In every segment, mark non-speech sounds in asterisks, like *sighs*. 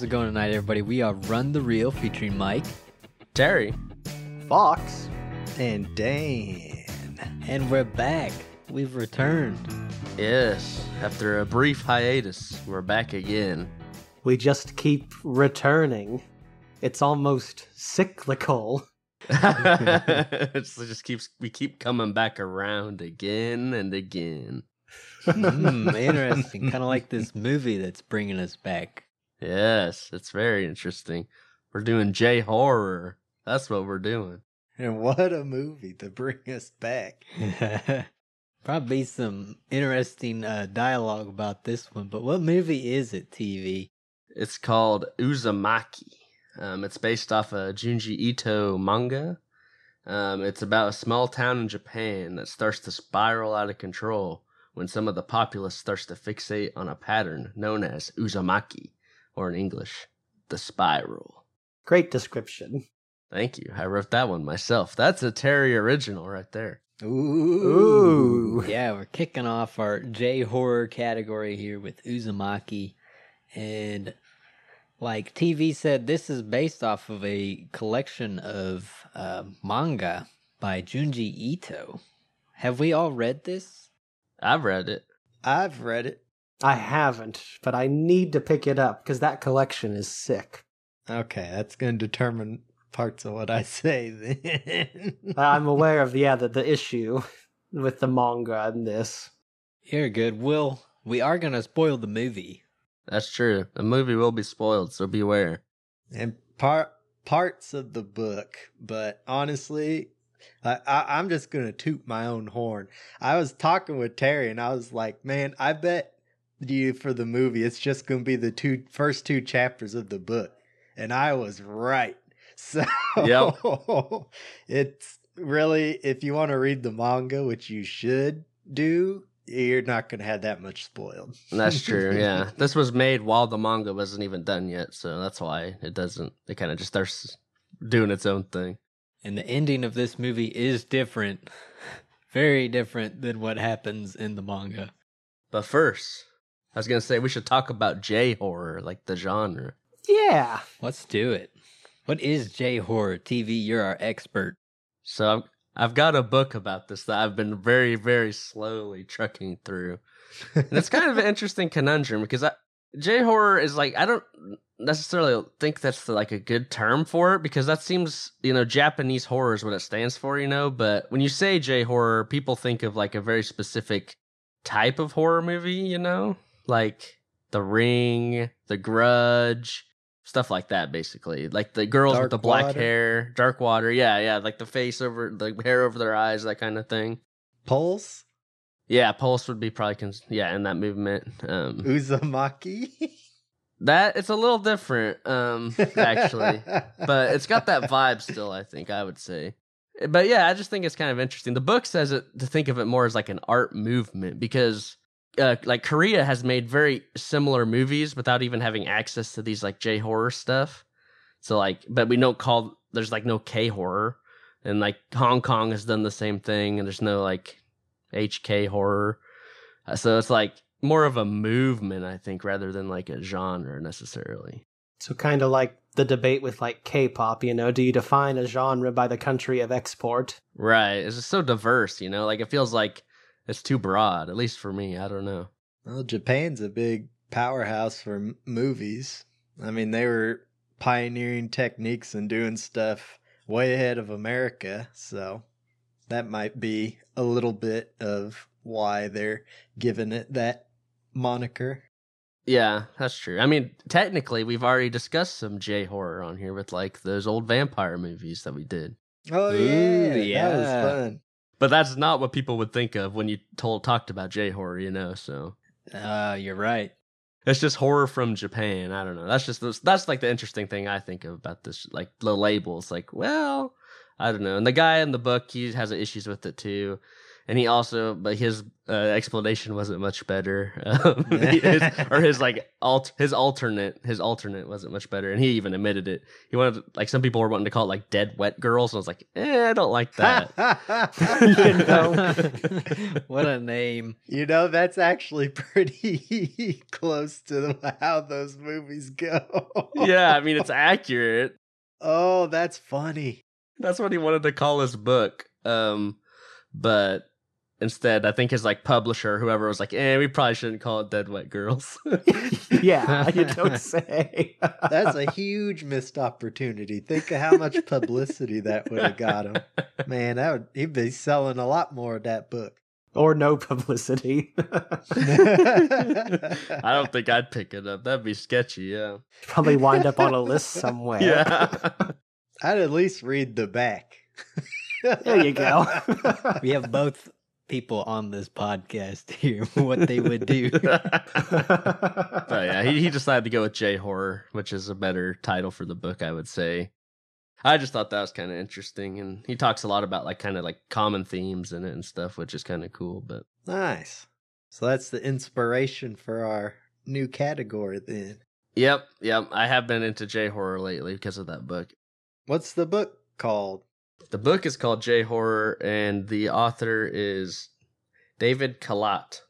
how's it going tonight, everybody? We are Run the Reel featuring Mike, Terry, Fox, and Dan. and we're back. We've returned. Yes, after a brief hiatus, we're back again. We just keep returning. It's almost cyclical. *laughs* it just keeps we keep coming back around again and again. Hmm, interesting. kind of like this movie that's bringing us back. Yes, it's very interesting. We're doing J horror. That's what we're doing. And what a movie to bring us back. *laughs* Probably some interesting uh, dialogue about this one, but what movie is it, TV? It's called Uzumaki. Um, it's based off a Junji Ito manga. Um, it's about a small town in Japan that starts to spiral out of control when some of the populace starts to fixate on a pattern known as Uzumaki, or in English, the spiral. Great description. Thank you. I wrote that one myself. That's a Terry original right there. Ooh. Yeah, we're kicking off our J horror category here with Uzumaki. And like TV said, this is based off of a collection of uh, manga by Junji Ito. Have we all read this? I've read it. I've read it. I haven't, but I need to pick it up because that collection is sick. Okay, that's going to determine parts of what I say then. I'm *laughs* aware of yeah the, the issue with the manga and this. You're good. Will we are gonna spoil the movie. That's true. The movie will be spoiled, so beware. and part parts of the book, but honestly, I, I, I'm just gonna toot my own horn. I was talking with Terry, and I was like, "Man, I bet you for the movie, it's just gonna be the two first two chapters of the book," and I was right. *laughs* So, Yep. *laughs* it's really if you want to read the manga, which you should do, you're not gonna have that much spoiled. That's true. *laughs* Yeah, this was made while the manga wasn't even done yet, so that's why it doesn't. It kind of just starts doing its own thing. And the ending of this movie is different. Very different than what happens in the manga. But first, I was gonna say we should talk about J horror, like the genre. Yeah, Let's do it. What is J horror? TV, you're our expert. So I've, I've got a book about this that I've been very, very slowly trucking through, and it's kind of an interesting conundrum because I, J horror is like I don't necessarily think that's the, like a good term for it because that seems you know Japanese horror is what it stands for, you know. But when you say J horror, people think of like a very specific type of horror movie, you know, like The Ring, The Grudge, stuff like that. Basically, like the girls with the black Water. hair, Dark Water, yeah, yeah, like the face over the hair over their eyes, that kind of thing. Pulse Yeah, Pulse would be probably cons- yeah in that movement. Um, Uzumaki. that it's a little different, um, actually, but it's got that vibe still. I think I would say, but yeah, I just think it's kind of interesting. The book says it to think of it more as like an art movement because. Uh, like Korea has made very similar movies without even having access to these like J horror stuff. So like, but we don't call there's like no K horror, and like Hong Kong has done the same thing, and there's no like HK horror. Uh, so it's like more of a movement, I think, rather than like a genre necessarily. so kind of like the debate with like K-pop. You know, do you define a genre by the country of export? Right. It's just so diverse, you know. Like it feels like it's too broad, at least for me. I don't know. Well, Japan's a big powerhouse for m- movies. I mean, they were pioneering techniques and doing stuff way ahead of America, so that might be a little bit of why they're giving it that moniker. Yeah, that's true. I mean, technically, we've already discussed some J horror on here with like those old vampire movies that we did. Oh Ooh, yeah, that yeah. was fun. But that's not what people would think of when you told talked about J horror, you know. So Uh, you're right. it's just horror from Japan. I don't know. That's just that's like the interesting thing I think of about this, like the labels. Like, well, I don't know. And the guy in the book, he has issues with it too. And he also, but his uh, explanation wasn't much better, *laughs* um, his, *laughs* or his like alt, his alternate, his alternate wasn't much better, and he even admitted it. He wanted, like, some people were wanting to call it like "dead wet girls," and I was like, eh, I don't like that. *laughs* You know? what a name. You know, that's actually pretty close to how those movies go. yeah, I mean it's accurate. Oh, that's funny. That's what he wanted to call his book. Um, but instead, I think his like publisher, whoever was like, "Eh, we probably shouldn't call it Dead Wet Girls." *laughs* yeah, you *laughs* don't say. *laughs* That's a huge missed opportunity. Think of how much publicity that would have got him. Man, that would he'd be selling a lot more of that book. or no publicity. I don't think I'd pick it up. That'd be sketchy. Yeah. Probably wind up on a list somewhere. Yeah. I'd at least read the back. There you go. We have both people on this podcast here, *laughs* what they would do. *laughs* but yeah, he, he decided to go with J horror, which is a better title for the book, I would say. I just thought that was kind of interesting, and he talks a lot about like kind of like common themes in it and stuff, which is kind of cool. But Nice. So that's the inspiration for our new category then. yep, yep, I have been into J horror lately because of that book. What's the book called? The book is called J horror, and the author is David Kalat.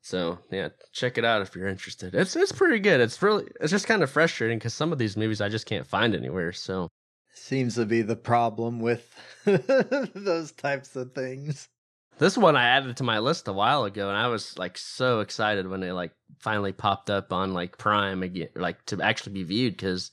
So yeah, check it out if you're interested. It's it's pretty good. It's really it's just kind of frustrating because some of these movies I just can't find anywhere. So Seems to be the problem with *laughs* those types of things. This one I added to my list a while ago, and I was like so excited when it like finally popped up on like Prime again, like to actually be viewed because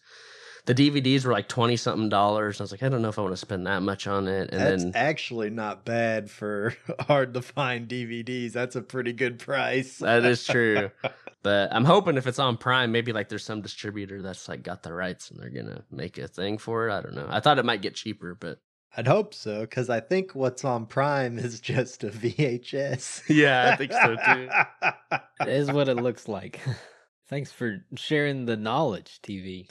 the DVDs were like twenty something dollars. I was like, I don't know if I want to spend that much on it. And That's then actually not bad for *laughs* hard to find DVDs. That's a pretty good price. that is true, *laughs* but I'm hoping if it's on Prime, maybe like there's some distributor that's like got the rights and they're gonna make a thing for it. I don't know. I thought it might get cheaper, but I'd hope so, because I think what's on Prime is *laughs* just a VHS. Yeah, I think so, too. It is what it looks like. Thanks for sharing the knowledge, TV.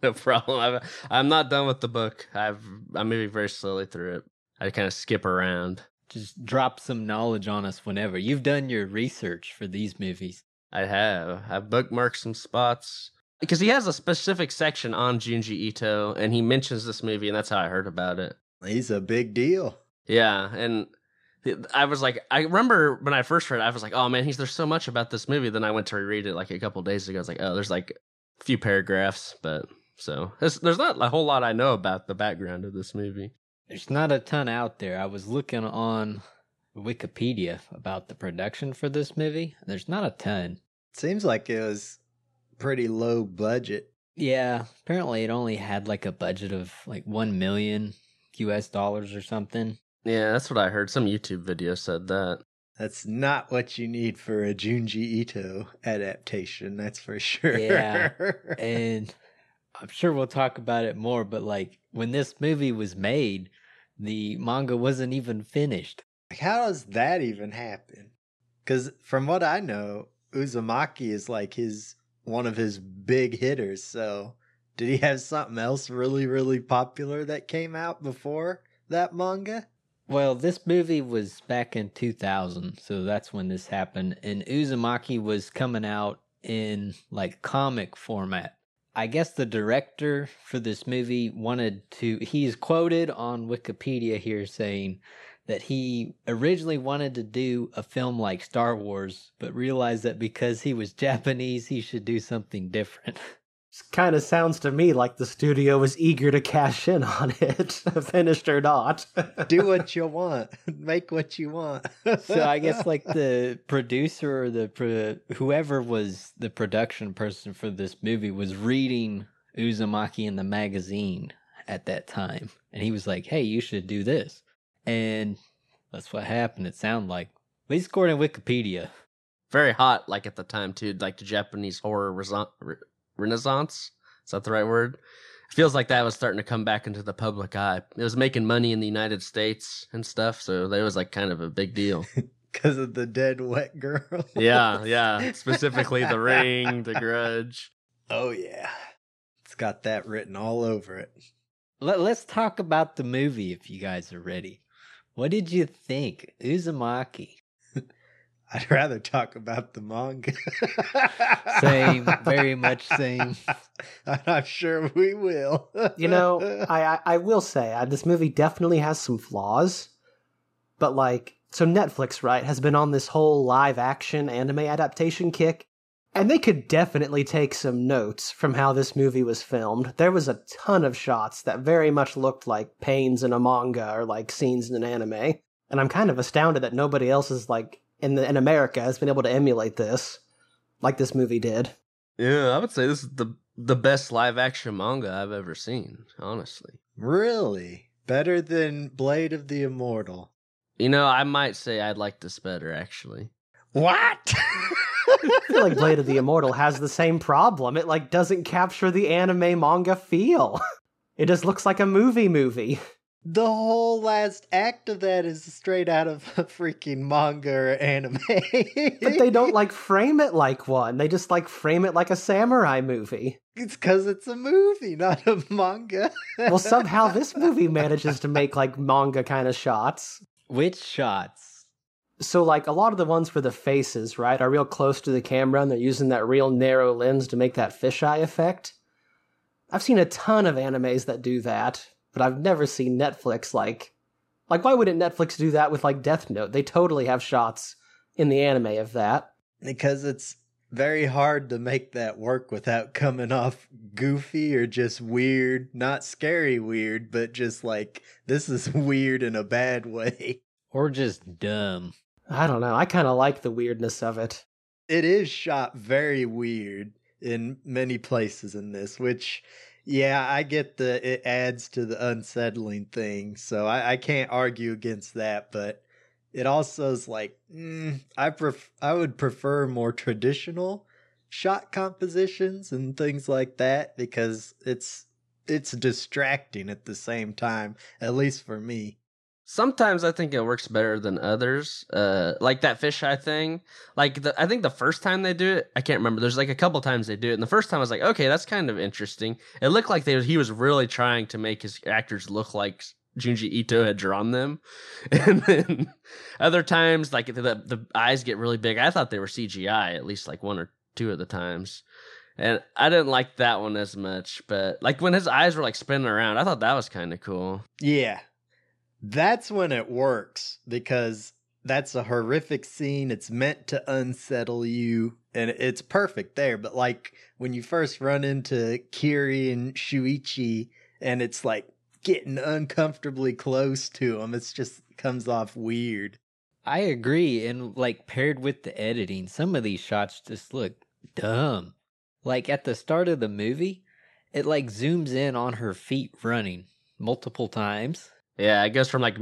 *laughs* no problem. I've, I'm not done with the book. I've I'm moving very slowly through it. I kind of skip around. Just drop some knowledge on us whenever. You've done your research for these movies. I have. I've bookmarked some spots because he has a specific section on Junji Ito, and he mentions this movie, and that's how I heard about it. He's a big deal. Yeah, and I was like, I remember when I first heard, it, I was like, oh man, he's there's so much about this movie. Then I went to reread it like a couple days ago. I was like, oh, there's like a few paragraphs, but so there's, there's not a whole lot I know about the background of this movie. There's not a ton out there. I was looking on Wikipedia about the production for this movie. There's not a ton. Seems like it was pretty low budget. Yeah, apparently it only had like a budget of like 1 million US dollars or something. Yeah, that's what I heard. Some YouTube video said that. That's not what you need for a Junji Ito adaptation, that's for sure. Yeah. *laughs* and I'm sure we'll talk about it more, but like when this movie was made, the manga wasn't even finished. Like how does that even happen? Because from what I know, Uzumaki is like his one of his big hitters. So did he have something else really, really popular that came out before that manga? Well, this movie was back in 2000, so that's when this happened. And Uzumaki was coming out in like comic format. I guess the director for this movie wanted to, he's quoted on Wikipedia here saying that he originally wanted to do a film like Star Wars, but realized that because he was *laughs* Japanese, he should do something different. *laughs* kind of sounds to me like the studio was eager to cash in on it, *laughs* finished or not. Do *laughs* what you want, make what you want. so I guess like the producer or the pro- whoever was the production person for this movie was reading Uzumaki in the magazine at that time, and he was like, "Hey, you should do this," and that's what happened. It sounded like, at least according to Wikipedia. Very hot, like at the time too, like the Japanese horror reson- re- renaissance. Is that the right word? It feels like that was starting to come back into the public eye. It was making money in the United States and stuff, so that was like kind of a big deal. *laughs* Because of the dead wet girl. *laughs* yeah, yeah. Specifically, The Ring, The Grudge. Oh yeah, it's got that written all over it. Let, let's talk about the movie if you guys are ready. What did you think, Uzumaki? I'd rather talk about the manga. *laughs* Same, very much same. *laughs* I'm sure we will. You know, *laughs* I I, I will say uh, this movie definitely has some flaws, but like, so Netflix right has been on this whole live action anime adaptation kick, and they could definitely take some notes from how this movie was filmed. There was a ton of shots that very much looked like panes in a manga or like scenes in an anime, and I'm kind of astounded that nobody else is like in the, in America has been able to emulate this, like this movie did. Yeah, I would say this is the the best live action manga I've ever seen. Honestly, really? Better than Blade of the Immortal. you know, I might say I'd like this better. Actually, What? *laughs* I feel like Blade of the Immortal has the same problem. It like doesn't capture the anime manga feel. *laughs* It just looks like a movie movie. The whole last act of that is straight out of a freaking manga or anime. But they don't like frame it like one. They just like frame it like a samurai movie. It's because it's a movie, not a manga. Well, somehow this *laughs* movie manages to make like manga kind of shots. Which shots? So like a lot of the ones for the faces, right, are real close to the camera and they're using that real narrow lens to make that fisheye effect. I've seen a ton of animes that do that, but I've never seen Netflix like like why wouldn't Netflix do that with like Death Note? They totally have shots in the anime of that. because it's very hard to make that work without coming off goofy or just weird. Not scary weird, but just like this is *laughs* weird in a bad way. Or just dumb? I don't know. I kind of like the weirdness of it. It is shot very weird in many places in this, which yeah, I get the it adds to the unsettling thing, so I, I can't argue against that, but it also is like mm, I pref- I would prefer more traditional shot compositions and things like that because it's it's distracting at the same time, at least for me. Sometimes I think it works better than others. Uh, like that fisheye thing. Like the, I think the first time they do it, I can't remember. There's like a couple times they do it, and the first time I was like, okay, that's kind of interesting. It looked like they he was really trying to make his actors look like Junji Ito had drawn them, *laughs* and then other times like the the eyes get really big. I thought they were CGI at least like one or two of the times. And I didn't like that one as much, but like when his eyes were like spinning around, I thought that was kind of cool. Yeah. That's when it works because that's a horrific scene. It's meant to unsettle you and it's perfect there. But like when you first run into Kiri and Shuichi and it's like getting uncomfortably close to them, it's just comes off weird. I agree. And like paired with the editing, some of these shots just look dumb. Like at the start of the movie, it like zooms in on her feet running multiple times. Yeah, it goes from like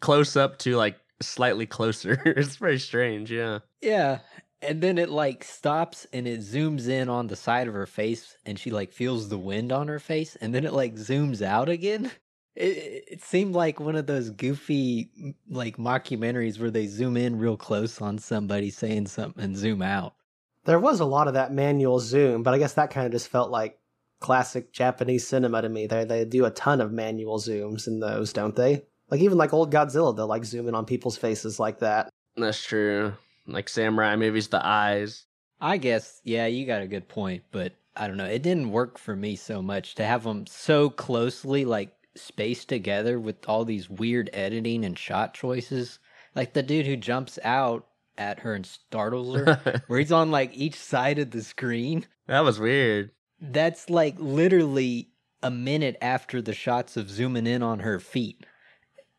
close up to like slightly closer. *laughs* it's very strange, yeah. Yeah. And then it like stops and it zooms in on the side of her face and she like feels the wind on her face and then it like zooms out again. It, *laughs* it it seemed like one of those goofy like mockumentaries where they zoom in real close on somebody saying something and zoom out. There was a lot of that manual zoom, but I guess that kind of just felt like classic Japanese cinema to me. They they do a ton of manual zooms in those, don't they? Like even like old Godzilla, they'll like zoom in on people's faces like that. That's true. Like samurai movies, the eyes. I guess, yeah, you got a good point, but I don't know. It didn't work for me so much to have them so closely, like spaced together with all these weird editing and shot choices. Like the dude who jumps out at her and startles her, *laughs* where he's on like each side of the screen. that was weird. That's like literally a minute after the shots of zooming in on her feet.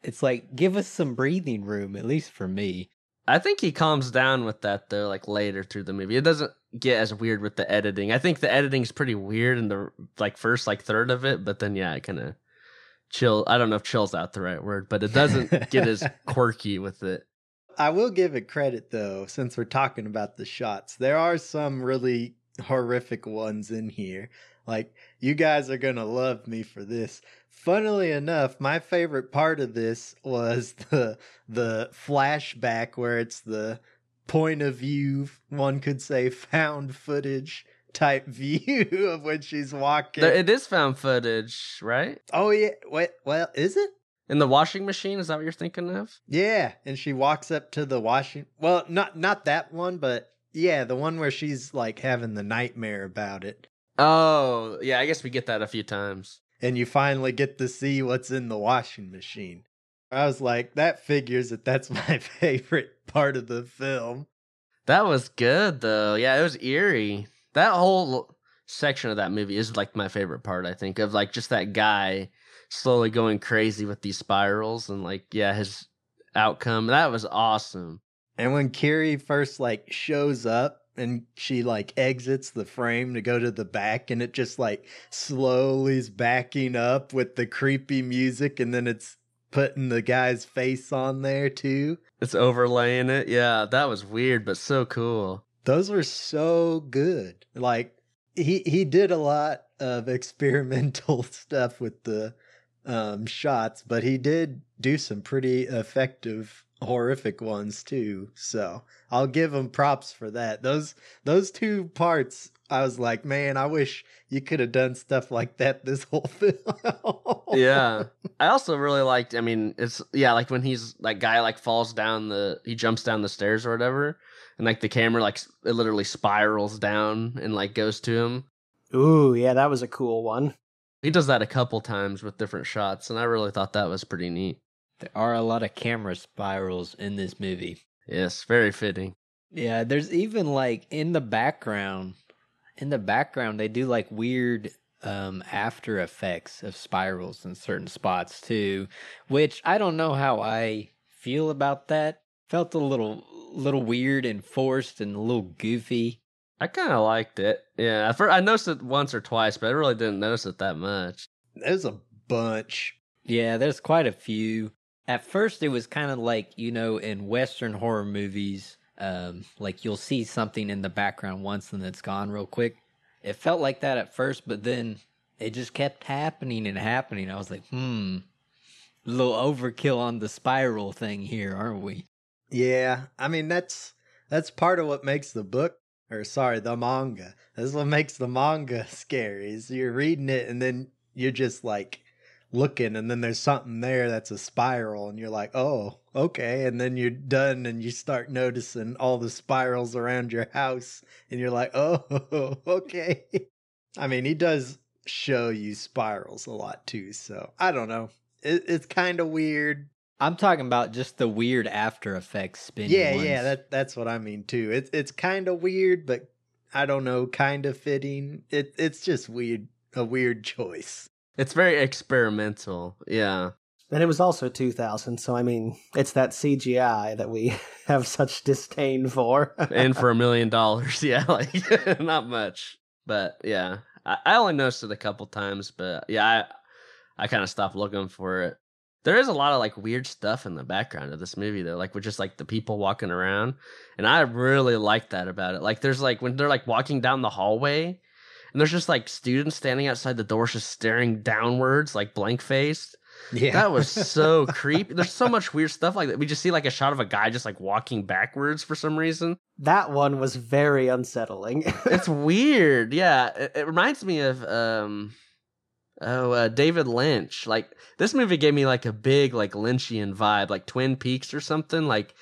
It's like, give us some breathing room, at least for me. I think he calms down with that though, like later through the movie. It doesn't get as weird with the editing. I think the editing's pretty weird in the like first like third of it, but then yeah, it kind of chill. I don't know if chill's out the right word, but it doesn't get as *laughs* quirky with it. I will give it credit though, since we're talking about the shots. There are some really horrific ones in here. Like, you guys are gonna love me for this. Funnily enough, my favorite part of this was *laughs* the the flashback where it's the point of view, one could say found footage type *laughs* view of when she's walking. It is found footage, right? oh yeah, wait, well, is it? In the washing machine, is that what you're thinking of? Yeah, and she walks up to the washing. Well, not not that one, but yeah, the one where she's like having the nightmare about it, Oh, yeah, I guess we get that a few times. and you finally get to see what's in the washing machine. I was like, that figures that that's *laughs* my favorite part of the film. That was good though. Yeah, it was eerie. That whole section of that movie is like my favorite part, I think, of like just that guy slowly going crazy with these spirals and like yeah, his outcome. That was awesome. And when Kiri first like shows up and she like exits the frame to go to the back and it just like slowly is backing up with the creepy music and then it's putting the guy's face on there too. It's overlaying it. Yeah, that was weird but so cool. Those were so good. Like he he did a lot of *laughs* experimental *laughs* stuff with the um shots, but he did do some pretty effective horrific ones too. So, I'll give them props for that. Those those two parts I was like, man, I wish you could have done stuff like that this whole *laughs* film. yeah. I also really liked I mean, it's yeah, like when he's like guy like falls down the he jumps down the stairs or whatever and like the camera like it literally spirals down and like goes to him. Ooh, yeah, that was a cool one. He does that a couple times with different shots and I really thought that was pretty neat. There are a lot of camera spirals in this movie. Yes, very fitting. Yeah, there's even like in the background, in the background they do like weird um after effects of spirals in certain spots too, which I don't know how I feel about that. Felt a little little weird and forced and a little goofy. I kind of liked it. Yeah, at first, I noticed it once or twice, but I really didn't notice it that much. There's a bunch. Yeah, there's quite a few. At first, it was kind of like, you know, in Western horror movies, um, like you'll see something in the background once and it's gone real quick. It felt like that at first, but then it just kept happening and happening. I was like, hmm, a little overkill on the spiral thing here, aren't we? Yeah, I mean that's that's part of what makes the book or sorry, the manga. That's what makes the manga *laughs* scary. Is you're reading it and then you're just like looking and then there's something there that's a spiral and you're like, "Oh, okay." And then you're done and you start noticing all the spirals around your house and you're like, "Oh, *laughs* okay." I mean, he does show you spirals a lot too, so I don't know. It, it's kind of weird, I'm talking about just the weird after effects spinning. yeah, ones. yeah, that that's what I mean too. It's it's kind of weird, but I don't know, kind of fitting. It it's just weird, a weird *laughs* choice. It's very experimental. Yeah. And it was also 2000, so I mean, it's that CGI that we *laughs* have such disdain for. *laughs* and for a million dollars. *laughs* Yeah, like not much. But yeah. I, I only noticed it a couple times, but yeah, I I kind of stopped looking for it. There is a lot of like weird stuff in the background of this movie though, like with just like the people walking around. And I really like that about it. Like there's like when they're like walking down the hallway and there's just like students standing outside the doors just staring downwards, like blank faced. Yeah, That was so *laughs* creepy. There's so much weird stuff like that. We just see like a shot of a guy just like walking backwards for some reason. that one was very unsettling. *laughs* It's weird. Yeah, it, it reminds me of um oh uh, David Lynch. Like this movie gave me like a big like Lynchian vibe, like Twin Peaks or something. Like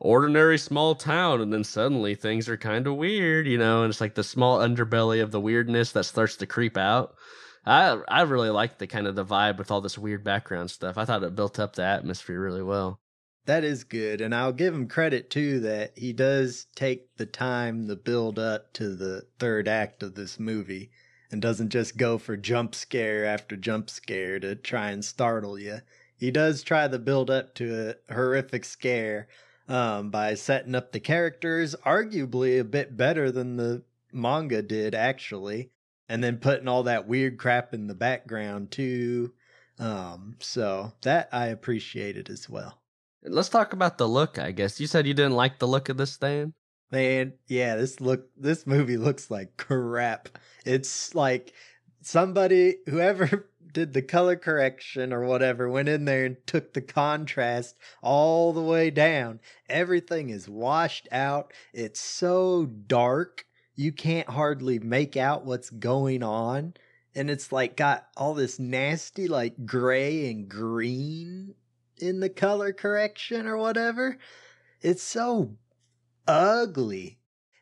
ordinary small town, and then suddenly things are kind of weird, you know. And it's like the small underbelly of the weirdness that starts to creep out. I I really liked the kind of the vibe with all this weird background stuff. I thought it built up the atmosphere really well. that is good, and I'll give him credit too that he does take the time to build up to the third act of this movie, and doesn't just go for jump scare after jump scare to try and startle you. He does try to build up to a horrific scare um, by setting up the characters, arguably a bit better than the manga did, actually, and then putting all that weird crap in the background too. Um, so that I appreciated as well. Let's talk about the look. I guess you said you didn't like the look of this stand. Man, yeah, this look this movie looks like crap. It's like somebody whoever did the color correction or whatever went in there and took the contrast all the way down. Everything is washed out. It's so dark. You can't hardly make out what's going on. and it's like got all this nasty like gray and green in the color correction or whatever. It's so ugly.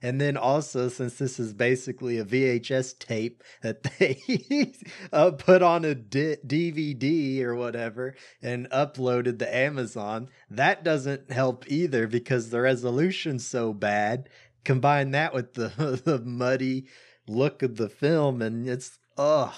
And then also, since this is basically a VHS tape that *laughs* they uh, put on a D- DVD or whatever and uploaded to Amazon, that doesn't help either because the resolution's so bad. Combine that with the *laughs* the muddy look of the film, and it's ugh.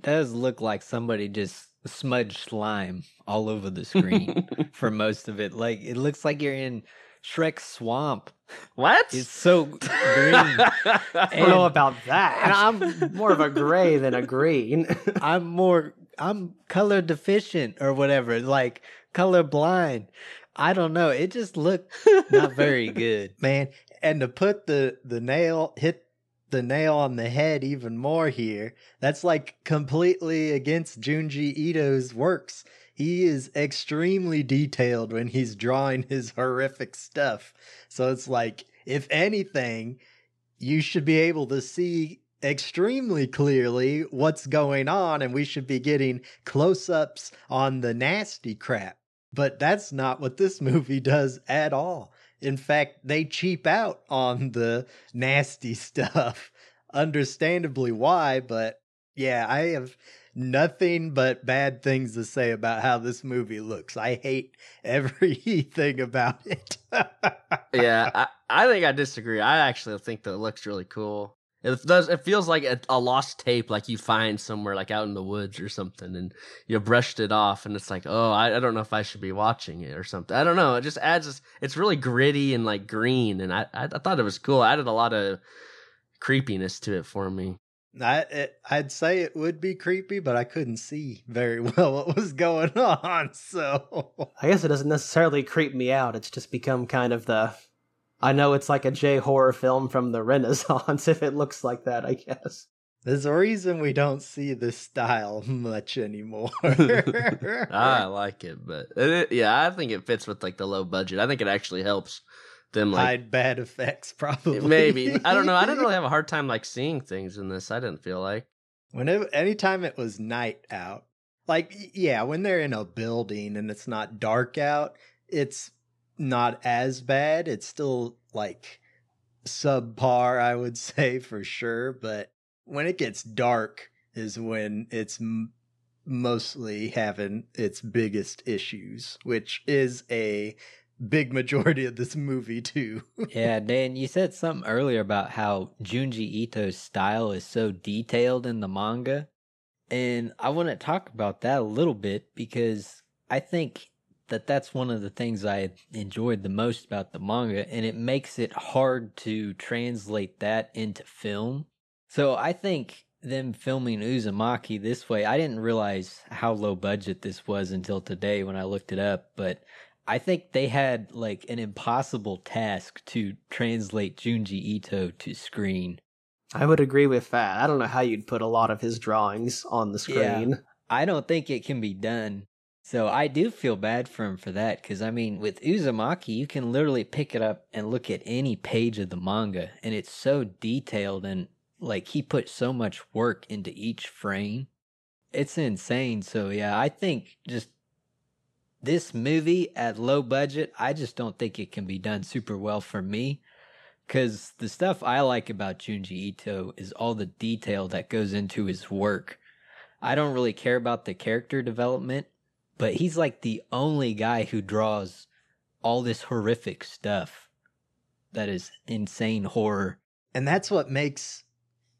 does look like somebody just smudged slime all over the screen *laughs* for most of it. Like it looks like you're in Shrek's swamp. what? It's so *laughs* green. I don't know about that. and I'm more of a gray than a green. *laughs* I'm more I'm color deficient or whatever, like color blind. I don't know. It just looked not very good. *laughs* man and to put the the nail hit the nail on the head even more here that's like completely against junji ito's works he is extremely detailed when he's drawing his horrific stuff. So it's like if anything you should be able to see extremely clearly what's going on and we should be getting close-ups on the nasty crap. But that's not what this *laughs* movie does at all. In fact, they cheap out on the nasty *laughs* stuff. Understandably why, but yeah, I have nothing but bad things to say about how this movie looks. I hate everything *laughs* about it. yeah, *laughs* I, I think I disagree. I actually think that it looks really cool. It does. It feels like a, a lost tape, like you find somewhere, like out in the woods or something, and you brushed it off, and it's like, oh, I, I don't know if I should be watching it or something. I don't know. It just adds. This, it's really gritty and like green, and I, I I thought it was cool. It added a lot of creepiness to it for me. I, it, eh, I'd say it would be creepy, but I couldn't see very *laughs* well what was going *laughs* on. So I guess it doesn't necessarily creep me out. It's just become kind of the. I know it's like a J horror film from the *laughs* Renaissance if it looks like that, I guess. there's a reason we don't see this style much anymore. I like it, but it, yeah, I think it fits with like the low budget. I think it actually helps them like Hide bad effects, *laughs* probably. maybe. I don't know. I didn't really have a hard time like seeing things in this. I didn't feel like. Whenever, anytime it was night out, like yeah, when they're in a building and it's not dark out, it's not as bad. It's still like subpar, I would *laughs* say for sure. But when it gets dark, is when it's m- mostly having its biggest issues, which is a big majority of this movie too. *laughs* Yeah, Dan, you said something earlier about how Junji Ito's style is so detailed in the manga. And I want to talk about that a little bit because I think that that's one of the things I enjoyed the most about the manga, and it makes it hard to translate that into film. So I think them filming Uzumaki this way, I didn't realize how low budget this was until today when I looked it up, but I think they had like an impossible task to translate Junji Ito to screen. I would agree with that. I don't know how you'd put a lot of his drawings on the Yeah. screen. I don't think it can be done. So I do feel bad for him for that because I mean, with Uzumaki, you can literally pick it up and look at any page of the manga, and it's so detailed and like he put so much work into each frame. It's insane. So yeah, I think just this movie at low budget, I just don't think it can be done super well for me. Because the stuff I like about Junji Ito is all the detail that goes into his work. I don't really care about the character development, but he's like the only guy who draws all this horrific stuff that is insane horror. and that's what makes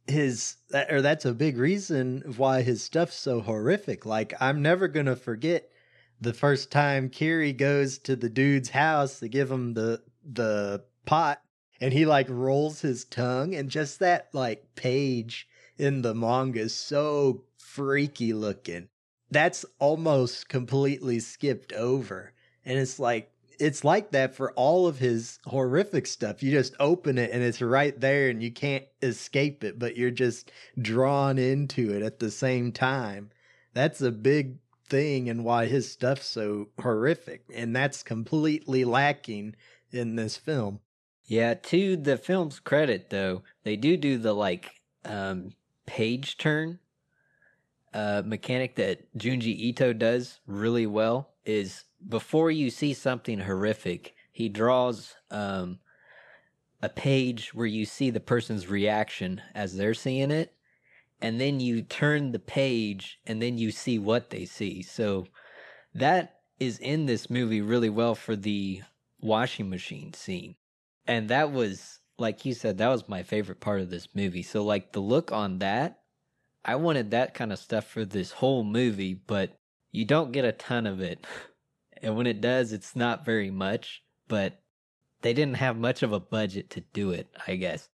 his or that's a big reason why his stuff's so horrific like i'm never gonna forget the first time kiri goes to the dude's house to give him the the pot and he like rolls his tongue and just that like page in the manga is so freaky looking that's almost completely skipped over and it's like it's like that for all of his horrific stuff. You just open it and it's right there and you can't escape it, but you're just drawn into it at the same time. That's a big thing and why his stuff's so horrific. And that's completely lacking in this film. Yeah, to the film's credit though, they do do the like um page turn uh, mechanic that Junji Ito does really well is before you see something horrific, he draws um, a page where you see the person's reaction as they're seeing it, and then you turn the page and then you see what they see. So that is in this movie really well for the washing machine scene. And that was, like you said, that was my favorite part of this movie. So, like, the look on that, I wanted that kind of stuff for this whole movie, but you don't get a ton of it. *laughs* And when it does, it's not very much, but they didn't have much of a budget to do it, I guess.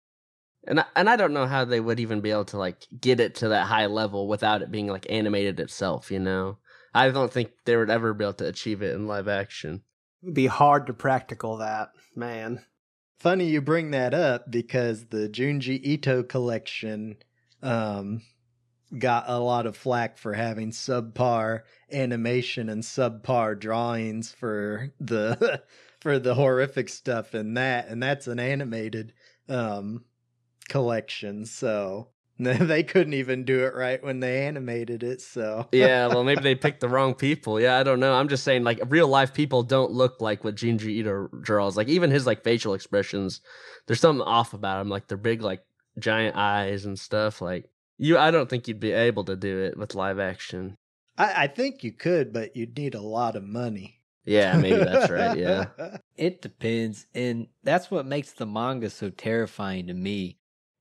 And I, and I don't know how they would even be able to like get it to that high level without it being like animated itself, you know. I don't think they would ever be able to achieve it in live action. It'd be hard to practical that, man. Funny you bring that up because the Junji Ito collection um, got a lot of flack for having subpar animation and subpar drawings for the *laughs* for the horrific stuff in that, and that's an animated um, collection, so *laughs* they couldn't even do it right when they animated it. So yeah, well, maybe they *laughs* picked the wrong people. Yeah, I don't know. I'm just saying, like real life people don't look like what Junji Ito draws. Like even his like facial expressions, there's something off about him. Like they're big, like giant eyes and stuff. Like you, I don't think you'd be able to do it with live action. I, I think you could, but you'd need a lot of money. Yeah, maybe that's right. Yeah, *laughs* it depends, and that's what makes the manga so terrifying to me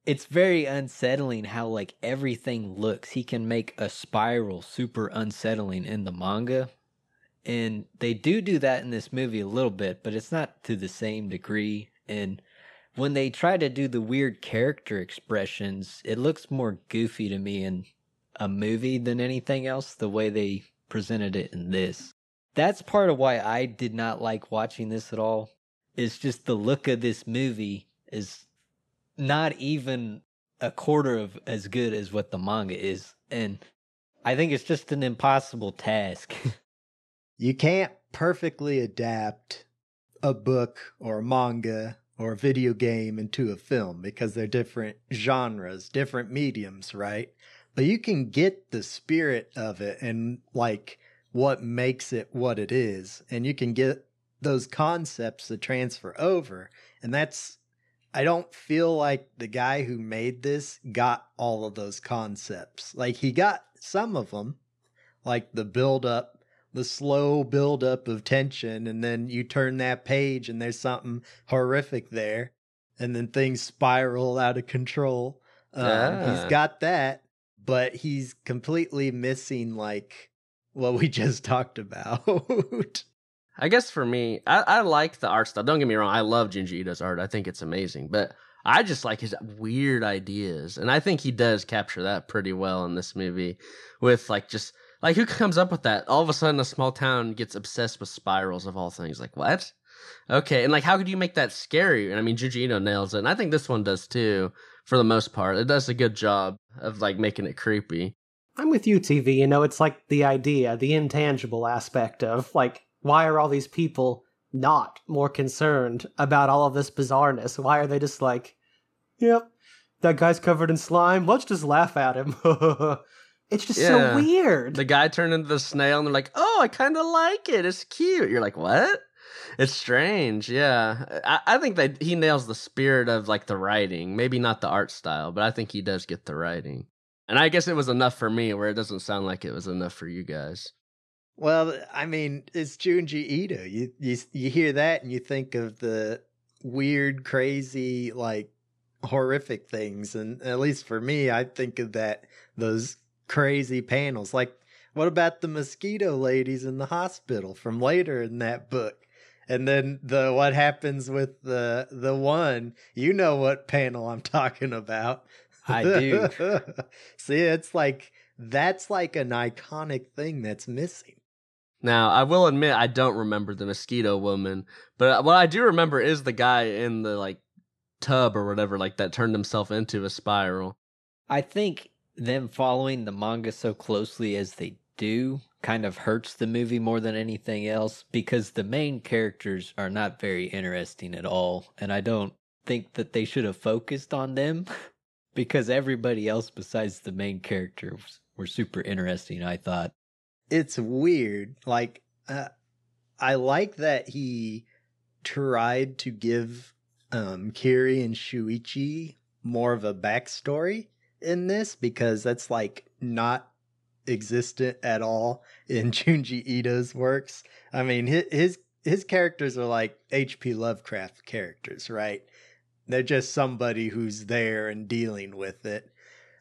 it's very unsettling how like everything looks. He can make a spiral super unsettling in the manga. And they do do that in this movie a little bit, but it's not to the same degree. And when they try to do the weird character expressions, it looks more goofy to me in a movie than anything else, the way they presented it in this. That's part of why I did not like watching this at all. It's just the look of this movie is not even a quarter of as good as what the manga is. And I think it's just an impossible task. *laughs* you can't perfectly adapt a book or a manga or a video game into a film because they're different genres, different mediums, right? But you can get the spirit of it and like what makes it what it is. And you can get those concepts to transfer over. And that's I don't feel like the guy who made this got all of those concepts. Like he got some of them, like the build up, the slow build up of tension, and then you turn that page and there's something horrific there, and then things spiral out of control. Um, yeah. He's got that, but he's completely missing like what we *laughs* just talked about. I guess for me, I, I like the art style. Don't get me wrong, I love Junji Ito's art. I think it's amazing, but I just like his weird ideas, and I think he does capture that pretty well in this movie. With like just like who comes up with that? All of a sudden, a small town gets obsessed with spirals of all things. Like what? Okay, and like how could you make that scary? And I mean, Junji Ito nails it, and I think this one does too. For the most part, it does a good job of like making it creepy. I'm with you, TV. You know, it's like the idea, the intangible aspect of like why are all these people not more concerned about all of this bizarreness? Why are they just like, yep, that guy's covered in slime. Let's just laugh at him. *laughs* it's just yeah. so weird. The guy turned into the snail and they're like, oh, I kind of like it. It's cute. You're like, what? It's strange. Yeah. I, I think that he nails the spirit of like the writing. Maybe not the art style, but I think he does get the writing. And I guess it was enough for me where it doesn't sound like it was enough for you guys. Well, I mean, it's Junji Ito. You you you hear that and you think of the weird, crazy, like horrific things, and at least for me, I think of that those crazy panels. Like, what about the mosquito ladies in the hospital from later in that book? And then the what happens with the the one, you know what panel I'm *laughs* talking about. I *laughs* do. See, it's like that's like an iconic thing that's missing. Now, I will admit I don't remember the mosquito woman, but what I do remember is the guy in the like tub or whatever like that turned himself into a spiral. I think them following the manga so closely as they do kind of hurts the movie more than anything else because the main characters are not very interesting at all and I don't think that they should have focused on them *laughs* because everybody else besides the main characters were super interesting. I thought. It's weird. Like, uh, I like that he tried to give um, Kiri and Shuichi more of a backstory in this because that's like not existent at all in *laughs* Junji Ito's works. I mean, his his, his characters are like H.P. Lovecraft characters, right? They're just somebody who's there and dealing with it.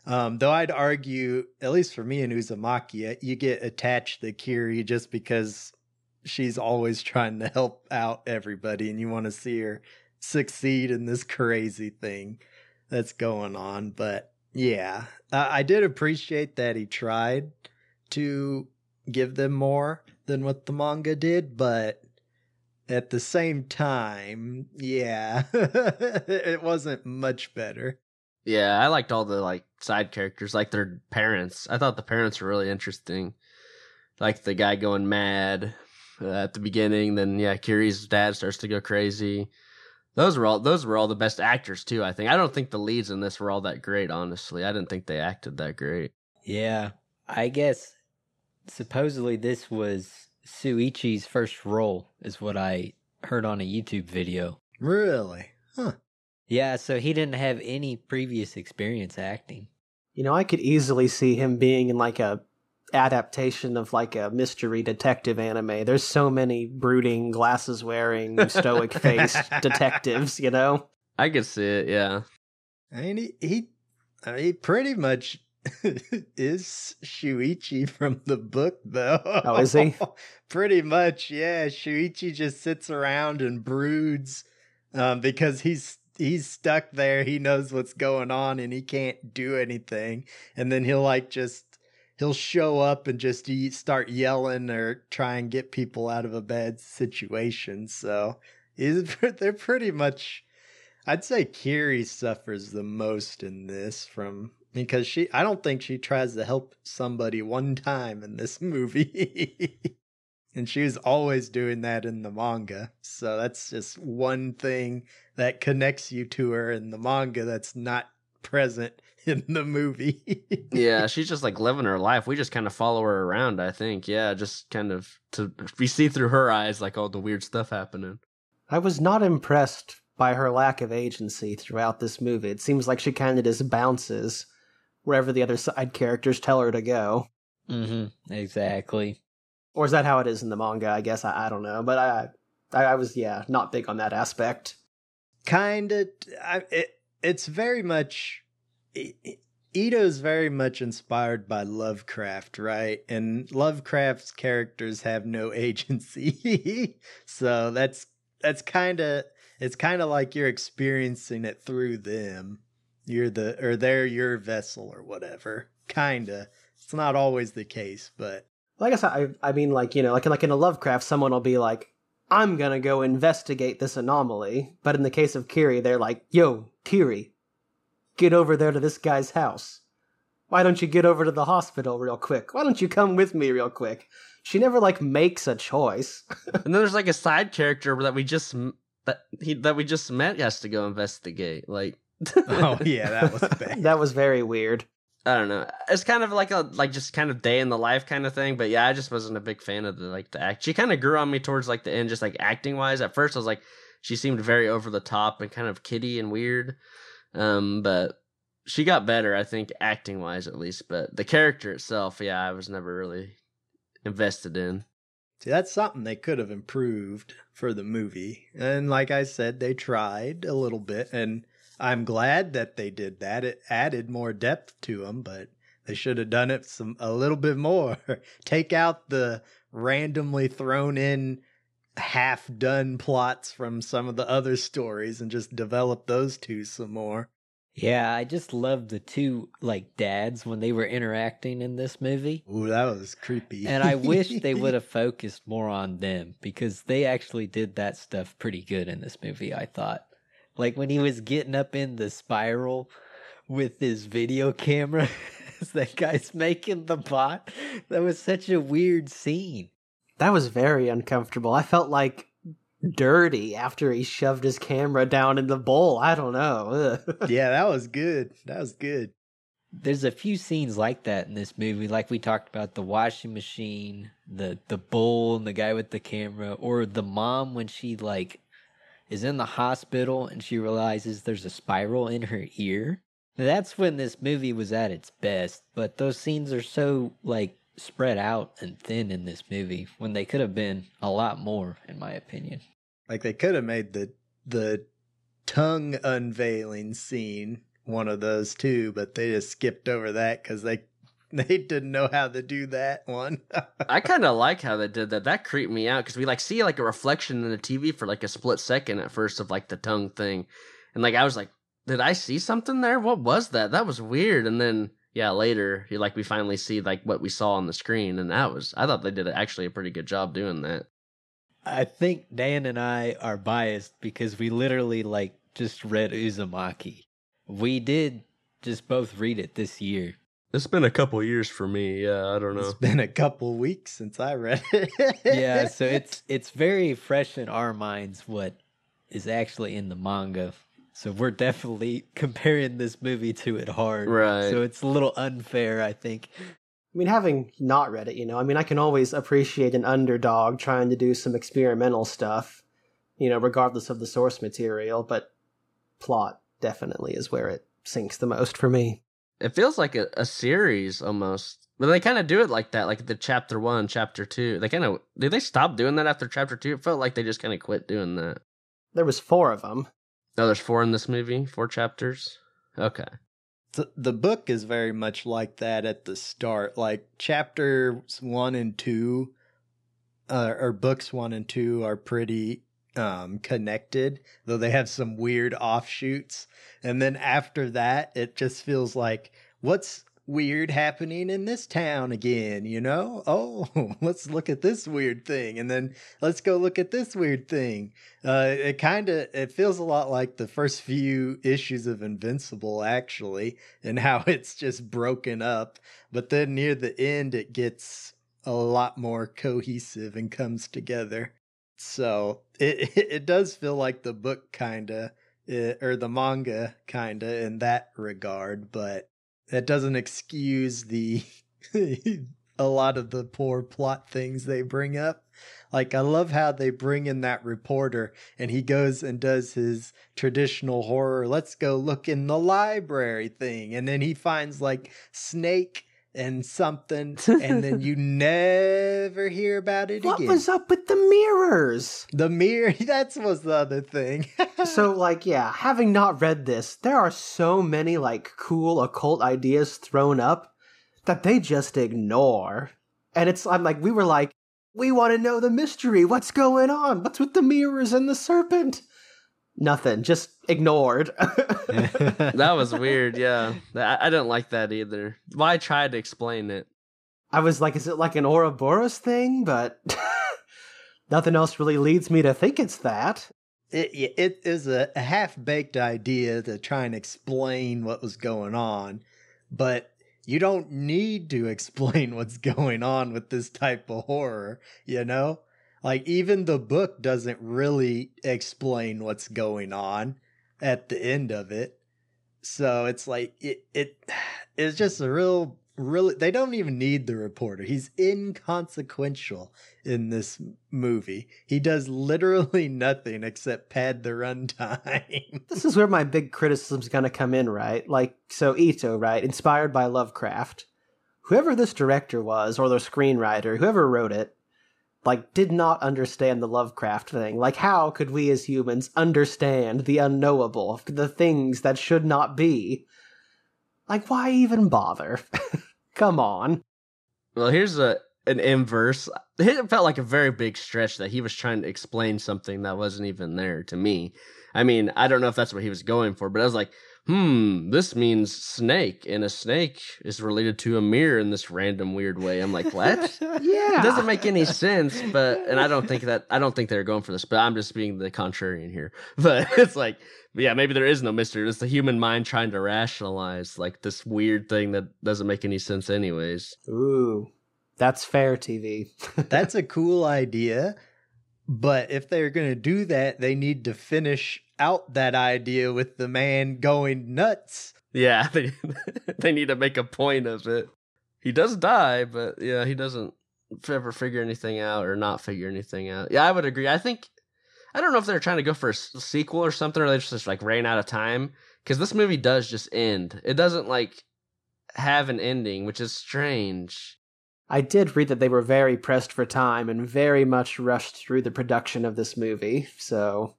Um, though I'd argue, at least for me and Uzumaki, you get attached to Kiri just because she's always trying to help out everybody and you want to see her succeed in this crazy thing that's going on. But yeah, uh, I did appreciate that he tried to give them more than what the manga did, but at the same time, yeah, *laughs* it wasn't much better. Yeah, I liked all the like side characters, like their parents. I thought the parents were really interesting. Like the guy going mad uh, at the beginning, then yeah, Kiri's dad starts to go crazy. Those were all those were all the best actors too. I think. I don't think the leads in this were all that great. Honestly, I didn't think they acted that great. Yeah, I guess supposedly this was Shuichi's first role, is what I heard on a YouTube video. Really? Huh. Yeah, so he didn't have any previous experience acting. You know, I could easily see him being in like a adaptation of like a mystery detective anime. There's so many brooding, glasses wearing, *laughs* stoic faced detectives, you know? I could see it, yeah. I mean, he, he, I mean, he pretty much *laughs* is Shuichi from the book, though. Oh, is he? *laughs* pretty much, yeah. Shuichi just sits around and broods um, because he's he's stuck there. He knows what's going on and he can't do anything. And then he'll like just he'll show up and just start yelling or try and get people out of a bad situation. So is *laughs* they're pretty much. I'd say Kiri suffers the most in this from because she. I don't think she tries to help somebody one time in this *laughs* movie. And she was always doing that in the manga. So that's just one thing that connects you to her in the manga that's not present *laughs* in the movie. *laughs* yeah, she's just like living her life. We just kind of follow her around, I think. Yeah, just kind of to we see through her eyes like all the weird stuff happening. I was not impressed by her lack of agency throughout this movie. It seems like she kind of just bounces wherever the other side characters tell her to go. Mm-hmm. Exactly. Or is that how it is in the manga? I guess I, I don't know, but I, I, I was yeah not big on that aspect. Kind of. It, it's very much Ito's very much inspired by Lovecraft, right? And Lovecraft's characters have no *laughs* agency. so that's that's kind of it's kind of like you're experiencing it through them. You're the or they're your vessel or whatever. Kind of. It's not always the case, but well, I guess I I mean like, you know, like like in a Lovecraft someone will be like I'm going to go investigate this anomaly, but in the case of Kiri they're like, "Yo, Kiri, get over there to this guy's house. Why don't you get over to the hospital real quick? Why don't you come with me real quick? She never like makes a choice. *laughs* and then there's like a side character that we just that he that we just met has to go investigate. Like, *laughs* oh yeah, that was bad. *laughs* that was very weird. I don't know. It's kind of like a like just kind of day in the life kind of thing. But yeah, I just wasn't a big fan of the like the act. She kind of grew on me towards like the end, just like acting wise. At first, I was like, she seemed very over the top and kind of kitty and weird. Um, but she got better, I think, acting wise at least. But the character itself, yeah, I was never really invested in. See, that's something they could have improved for the movie. And like I said, they tried a little bit, and I'm glad that they did that. It added more depth to them, but they should have done it some a little bit more. *laughs* Take out the randomly thrown in half done plots from some of the other stories and just develop those two some more. Yeah, I just love the two like dads when they were interacting in this movie. Ooh, that was creepy. and I wish they *laughs* would have focused more on them because they actually did that stuff pretty good in this movie, I thought. Like when he was getting up in the spiral with his video camera *laughs* as that guy's making the bot. That was such a weird scene. That was very uncomfortable. I felt like dirty after he shoved his camera down in the bowl. I don't know. *laughs* yeah, that was good. That was good. there's a few scenes like that in this movie, like we talked about the washing machine, the the bull, and the guy with the camera, or the mom when she like is in the hospital and she realizes there's a spiral in her ear. That's when this movie was at its best, but those scenes are so like spread out and thin in this movie when they could have been a lot more, in my opinion. Like they could have made the the tongue unveiling scene one of those too, but they just skipped over that because they *laughs* they didn't know how to do that one. *laughs* I kind of like how they did that. That creeped me out because we like see like a reflection in the TV for like a split second at first of like the tongue thing, and like I was like, did I see something there? What was that? That was weird. And then yeah, later you like we finally see like what we saw on the screen, and that was I thought they did actually a pretty good job doing that. I think Dan and I are biased because we literally like just read Uzumaki. We did just both read it this year. It's been a couple years for me. Yeah, I don't know. it's been a couple weeks since I read it. *laughs* yeah, so it's it's very fresh in our minds what is actually in the manga. So we're definitely comparing this movie to it hard. Right. So it's a little unfair, I think. I mean, having not read it, you know, I mean, I can always appreciate an underdog trying to do some experimental stuff, you know, regardless of the source material, but plot definitely is where it sinks the most for me. It feels like a, a series almost. But they kind of do it like that, like the chapter one, chapter two. They kind of did they stop doing that after chapter two? It felt like they just kind of quit doing that. There was four of them. Oh, there's four in this movie, four chapters. Okay. the, the book is very much like that at the start. Like chapters one and two, uh, or books one and two are pretty um connected, though they have some weird offshoots. And then after that, it just feels like what's weird happening in this town again, you know? Oh, *laughs* let's look at this weird thing and then let's go look at this weird thing. Uh it kind of it feels a lot like the first few issues of Invincible actually and how *laughs* it's just broken up, but then near the end it gets a lot more cohesive and comes together. So, *laughs* it it does feel like the book kind of eh, or the manga kind of in that regard, but that doesn't excuse the *laughs* a lot of the poor plot things they bring up. Like I love how they bring in that reporter and he goes and does his traditional horror, let's go look in the library thing and then he finds like Snake and something and then you *laughs* never hear about it again. What again. was up with the mirrors? the mirror *laughs* that was the other thing. *laughs* so like yeah having not read this there are so many like cool occult ideas thrown up that they just ignore and it's i'm like we were like we want to know the mystery what's going on what's with the mirrors and the serpent nothing just ignored *laughs* That was weird. Yeah, I, I didn't like that either. Well, I tried to explain it. i was like is it like an ouroboros thing but *laughs* nothing else really leads me to think it's that it it is a, a half baked idea to try and explain what was going on, but you don't need to *laughs* explain what's going on with this type of horror, you know? Like even the book doesn't really explain what's going on at the end of it. So it's like it it it's just a real really they don't even need the reporter. He's inconsequential in this movie. He does literally *laughs* nothing except pad the runtime. this is where my big criticism's gonna come in, right? Like, so Ito, right? Inspired by Lovecraft. Whoever this director was, or the screenwriter, whoever wrote it, like, did not understand the Lovecraft thing. Like, how could we as humans understand the unknowable, the things that should not be? Like, why even bother? *laughs* Come on. Well, here's a an inverse. It felt like a very big stretch that he was trying to explain something that wasn't even there to me. I mean, I don't know if that's what he was going for, but I was like, hmm, this means snake, and a snake is related to a mirror in this random weird way. I'm like, what? *laughs* Yeah. It doesn't make any sense, but and I don't think that I don't think they're going for this, but I'm just being the contrarian here. *laughs* But it's like, yeah, maybe there is no mystery. It's the human mind trying to rationalize like this weird thing that doesn't make any sense, anyways. Ooh, that's fair TV. *laughs* That's a cool idea. But if they're going to do that, they need to finish out that idea with the man going nuts Yeah, *laughs* they they need to make a point of it. He does die, but yeah, he doesn't ever figure anything out or not figure anything out. Yeah, I would agree. I think I don't know if they're trying to go for a sequel or something, or they just like ran out of time because this movie does just end. It doesn't like have an ending, which is strange. I did read that they were very pressed for time and very much rushed through the production of this movie. So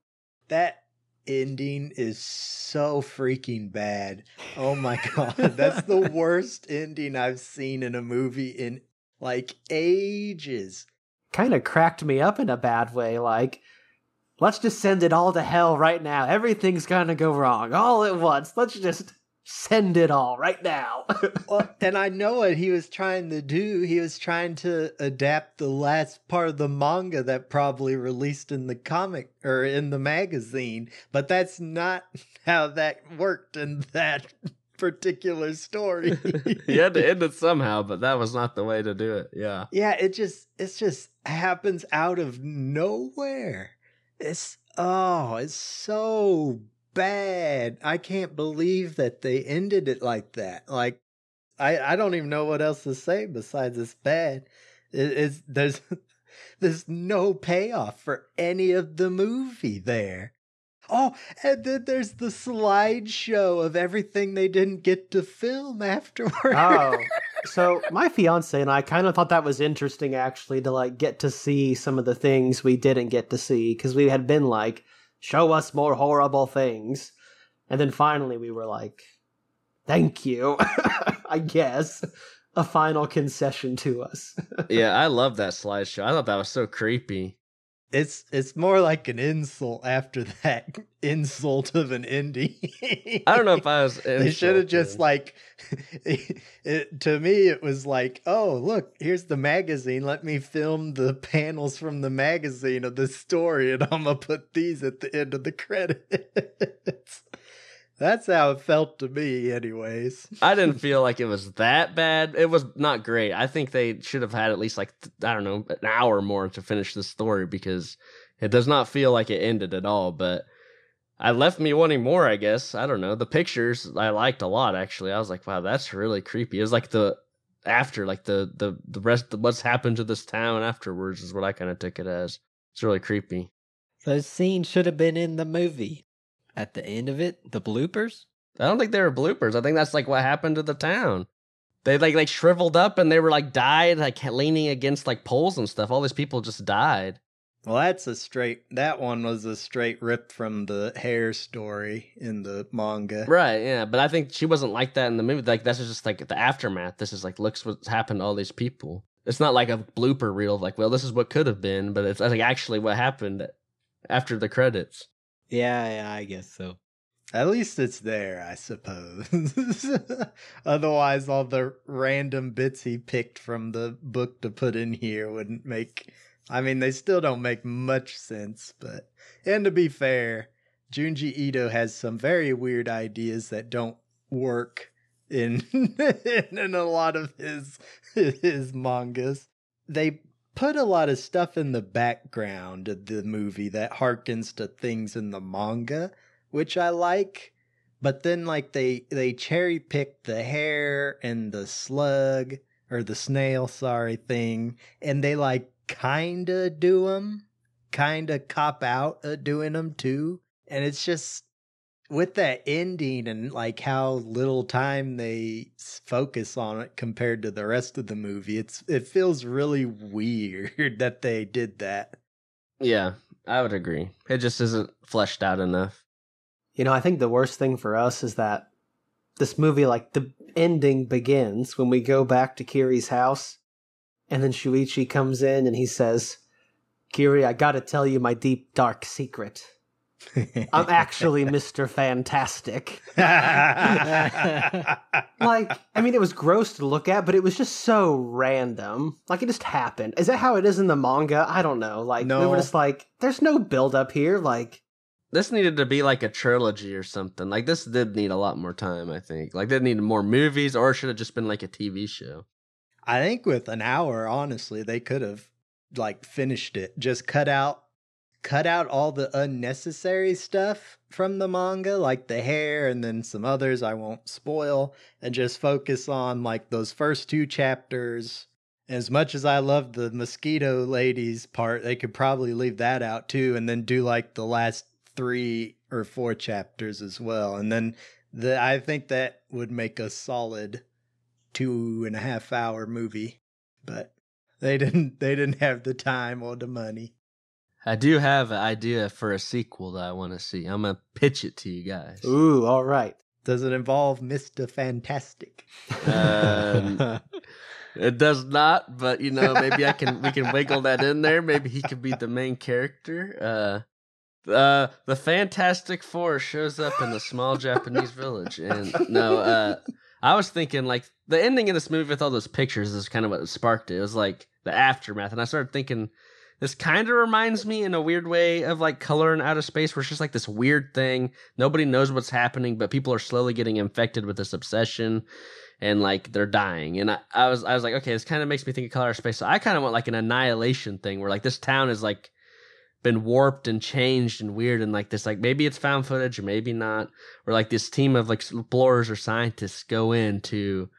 That ending is so freaking bad. Oh my *laughs* god, that's the *laughs* worst ending I've seen in a movie in like ages. kind of cracked me up in a bad way. Like, let's just send it all to hell right now. Everything's gonna go wrong all at once. Let's just send it all right now. *laughs* Well, and I know what he was trying to do. He was trying to adapt the last part of the manga that probably released in the comic or in the magazine, but that's not *laughs* how that worked in that *laughs* particular story. he had to end it somehow, but that was not the way to do it. Yeah. Yeah, it just it just happens out of nowhere. It's oh, it's so bad. I can't believe that they ended it like that. Like I I don't even know what else to say besides it's bad. It, it's there's *laughs* there's no payoff for any of the movie there. Oh, and then there's the slideshow of everything they didn't get to film *laughs* afterwards. oh, so my fiance and I kind of thought that was interesting actually to like get to see some of the things we didn't get to see because we had been like, show us more horrible things. And then finally we were like, thank you, *laughs* I guess. A final concession to us. *laughs* Yeah, I love that slideshow. I thought that was so creepy. It's it's more like an insult after that *laughs* insult of an indie. I don't know if I was. *laughs* they should have just like *laughs* it, to me it was like oh look here's the magazine let me film the panels from the magazine of the story and i'm gonna put these at the end of the credits that's how it felt to me anyways *laughs* I didn't feel like it was that bad. It was not great. I think they should have had at least like I don't know an hour more to finish the story because it does not feel like it ended at all. But I left me wanting more. I guess I don't know. The pictures I liked a lot. Actually, I was like, wow, that's really creepy. It was like the after, like the the the rest of what's happened to this town afterwards is what I kind of took it as. It's really creepy. Those scenes should have been in the movie. At the end of it, the bloopers. I don't think they were bloopers. I think that's like what happened to the town. They like like shriveled up and they were like died, like leaning against like poles and stuff. All these people just died. well that's a straight that one was a straight rip from the hair story in the manga Right, yeah. But I think she wasn't like that in the movie. Like that's just like the aftermath. This is like looks what's happened to all these people. It's not like a blooper reel of like, well, this is what could have been, but it's like actually what happened after the credits. Yeah, yeah, I guess so. At least it's there, I suppose. *laughs* Otherwise, all the random bits he picked from the book to put in here wouldn't make. I mean, they still don't make much sense, but. And to be fair, Junji Ito has some very weird ideas that don't work in *laughs* in a lot of his *laughs* his mangas. They put a lot of stuff in the background of the movie that harkens to things in the manga, which I like. But then like they they cherry pick the hair and the slug or the snail, sorry, thing, and they like kinda do them, kinda cop out of doing them too. And it's just with that ending and like how little time they focus on it compared to the rest of the movie, it's it feels really weird *laughs* that they did that. Yeah, I would agree. It just isn't fleshed out enough. You know, I think the worst thing for us is that this movie, like the ending begins when we go back to Kiri's house, and then Shuichi comes in and he says, Kiri, I gotta tell you my deep, dark secret. I'm actually Mr. Fantastic. *laughs* Like, I mean, it was gross to look at, but it was just so random. Like, it just happened. Is that how it is in the manga? I don't know. Like, we No. were just like, there's no build up here. Like, This needed to be like a trilogy or something. Like this did need a lot more time, I think. Like they needed more movies or it should have just been like a TV show. I think with an hour, honestly, they could have like finished it. Just cut out cut out all the unnecessary stuff from the manga, like the hair and then some others I won't spoil, and just focus on like those first two chapters. As much as I love the mosquito ladies part, they could probably leave that out too, and then do like the last three or four chapters as well. And then the I think that would make a solid two and a half hour movie. But they didn't they didn't have the time or the money. I do have an idea for a sequel that I want to see. I'm gonna pitch it to you guys. Ooh, all right. Does it involve Mr. Fantastic? Um, *laughs* it does not, but you know, maybe I can we can wiggle that in there. Maybe he could be the main character. Uh, uh, the Fantastic Four shows up in a small Japanese village, and no, uh, I was thinking like the ending of this movie with all those pictures is kind of what sparked it. It was like the aftermath, and I started thinking this kind of reminds me in a weird way of like color in outer space where it's just like this weird thing. Nobody knows what's happening but people are slowly getting infected with this obsession and like they're dying. And i, I was i was like okay this kind of makes me think of color of space. So i kind of want like an annihilation thing where like this town is like been warped and changed and weird and like this like maybe it's found footage or maybe not. Or like this team of like explorers or scientists go in to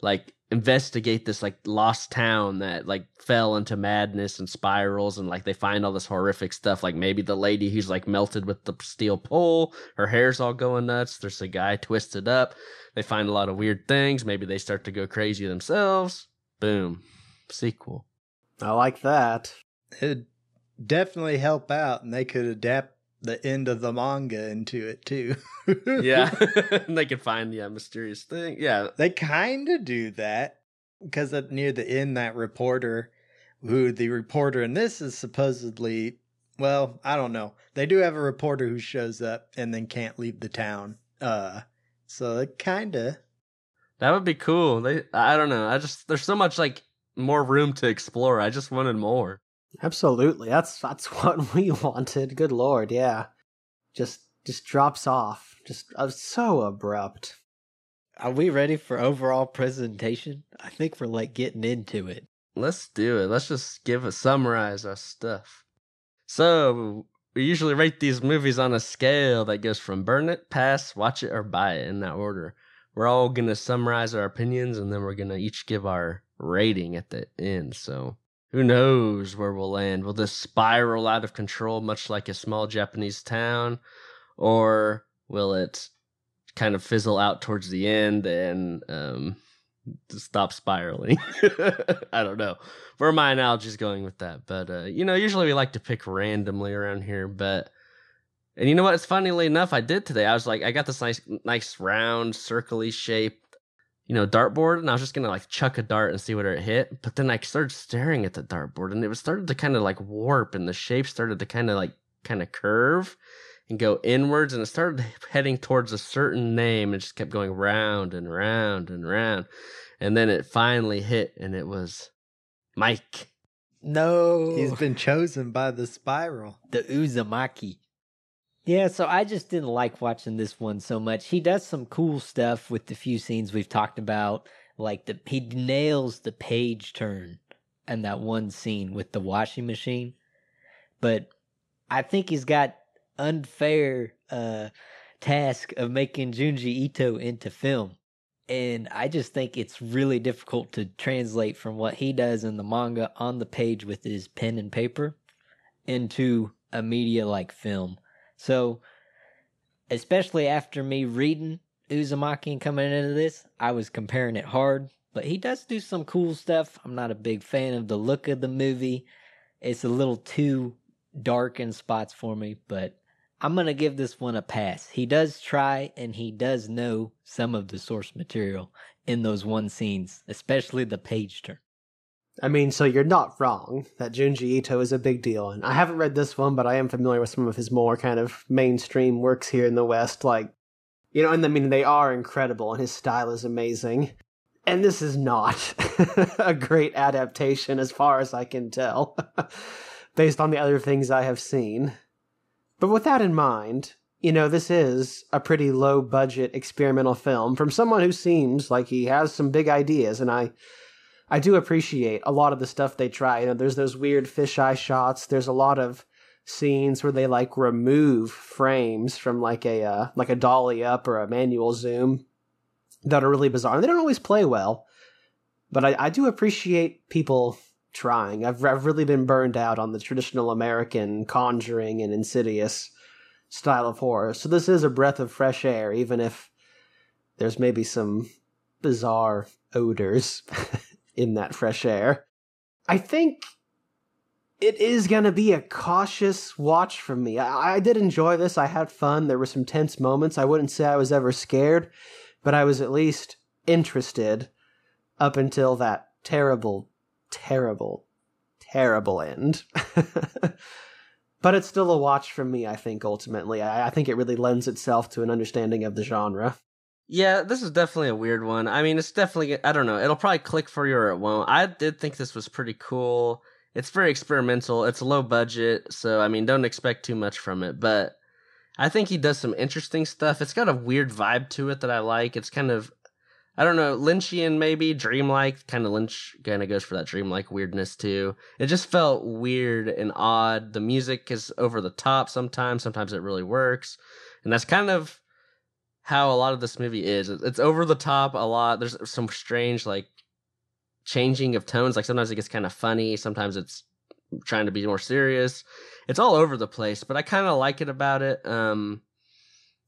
like investigate this like lost town that like fell into madness and spirals and like they find all this horrific stuff like maybe the lady who's like melted with the steel pole her hair's all going nuts there's a guy twisted up they find a lot of weird things maybe they start to go crazy themselves. Boom. Sequel. I like that. It'd definitely help out, and they could adapt the end of the manga into it too. *laughs* yeah and *laughs* they can find yeah mysterious thing yeah They kind of do that because at near the end, that reporter, who the reporter in this is supposedly, well, I don't know. They do have a reporter who shows up and then can't leave the town. Uh, so it kind of. that would be cool they i don't know i just there's so much like more room to explore i just wanted more Absolutely. That's that's *laughs* what we wanted. Good lord, yeah. Just just drops off. Just uh, so abrupt. Are we ready for overall presentation? I think we're like getting into it. Let's do it. Let's just give a summarize our stuff. So we usually rate these movies on a scale that goes from burn it, pass, watch it, or buy it in that order. We're all gonna summarize our opinions and then we're gonna each give our rating at the end. So who knows where we'll land? Will this spiral out of control much like a small Japanese town? Or will it kind of fizzle out towards the end and um stop spiraling. *laughs* I don't know. Where my analogy's going with that. But uh, you know, usually we like to pick randomly around here, but and you know what? It's funnily enough, I did today. I was like, I got this nice, nice round, circly shaped, you know, dartboard, and I was just gonna like chuck a dart and see what it hit. But then I started staring at the dartboard, and it was started to kind of like warp, and the shape started to kind of like kind of curve and go inwards, and it started *laughs* heading towards a certain name, and just kept going round and round and round, and then it finally hit, and it was Mike. No, He's been chosen by the spiral. the Uzumaki. Yeah, so I just didn't like watching this one so much. He does some cool stuff with the few scenes we've talked about, like the he nails the page turn and that one scene with the washing machine. But I think he's got unfair uh task of making Junji Ito into film. And I just think it's really difficult to translate from what he does in the manga on the page with his pen and paper into a media like film. So, especially after me reading Uzumaki and coming into this, I was comparing it hard. But he does do some cool stuff. I'm not a big fan of the look of the movie. It's a little too dark in spots for me, but I'm going to give this one a pass. He does try and he does know some of the source material in those one scenes, especially the page turn. I mean, so you're not wrong that Junji Ito is a big deal, and I haven't read this one, but I am familiar with some of his more kind of mainstream works here in the West. Like, you know, and I mean, they are incredible, and his style is amazing. And this is not *laughs* a great adaptation, as far as I can tell, *laughs* based on the other things I have seen. But with that in mind, you know, this is a pretty low budget experimental film from someone who seems like he has some big ideas, and I. I do appreciate a lot of the stuff they try. You know, there's those weird fisheye shots. There's a lot of scenes where they like remove frames from like a uh, like a dolly up or a manual zoom that are really bizarre. And they don't always play well, but I, I do appreciate people trying. I've, I've really been burned out on the traditional American conjuring and insidious style of horror. So this is a breath of fresh air, even if there's maybe some bizarre odors *laughs* in that fresh air. I think it is going to be a cautious watch from me. I, I, did enjoy this. I had fun. There were some tense moments. I wouldn't say I was ever scared, but I was at least interested up until that terrible, terrible, terrible end. *laughs* but it's still a watch from me, I think, ultimately. I, I think it really lends itself to an understanding of the genre. Yeah, this is definitely a weird one. I mean, it's definitely, I don't know, it'll probably click for you or it won't. I did think this was pretty cool. It's very experimental. It's low budget, so I mean, don't expect too much from it, but I think he does some interesting stuff. It's got a weird vibe to it that I like. It's kind of I don't know, Lynchian maybe, dreamlike, kind of Lynch kind of goes for that dreamlike weirdness too. It just felt weird and odd. The music is over the top sometimes, sometimes it really works. And that's kind of how a lot of this movie is. It's over the top a lot. There's some strange like changing of tones. Like sometimes it gets kind of funny, sometimes it's trying to be more serious. It's all over the place, but I kind of like it about it. Um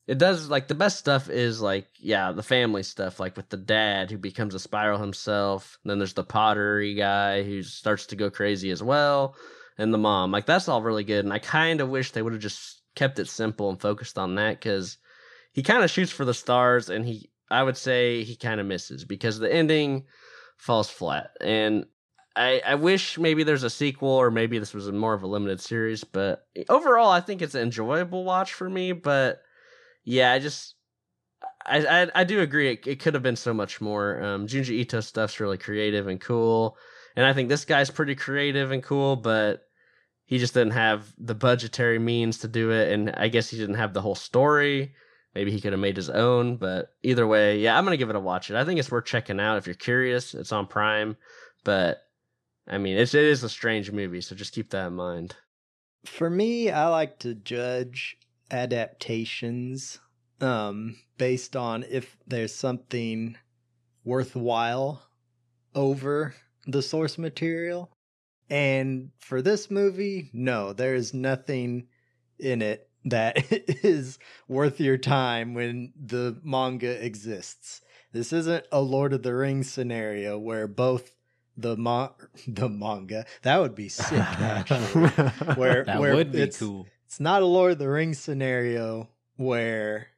it does like the best stuff is like yeah the family stuff like with the dad who becomes a spiral himself and then there's the pottery guy who starts to go crazy as well and the mom like that's all really good and i kind of wish they would have just kept it simple and focused on that because he kind of shoots for the stars and he i would say he kind of misses because the ending falls flat and I, I wish maybe there's a sequel or maybe this was more of a limited series but overall i think it's an enjoyable watch for me but yeah, I just I I, I do agree. It, it could have been so much more. Um, Junji Ito stuff's really creative and cool, and I think this guy's pretty creative and cool, but he just didn't have the budgetary means to do it, and I guess he didn't have the whole story. Maybe he could have made his own, but either way, yeah, I'm gonna give it a watch. It. I think it's worth checking out if you're curious. It's on Prime, but I mean, it's it is a strange movie, so just keep that in mind. For me, I like to judge adaptations um based on if there's something worthwhile over the source material. And for this movie, no, there is nothing in it that *laughs* is worth your time when the manga exists. This isn't a Lord of the Rings scenario where both the ma- *laughs* the manga that would be sick *laughs* actually. where that where would be it's, cool. it's not a Lord of the Rings scenario where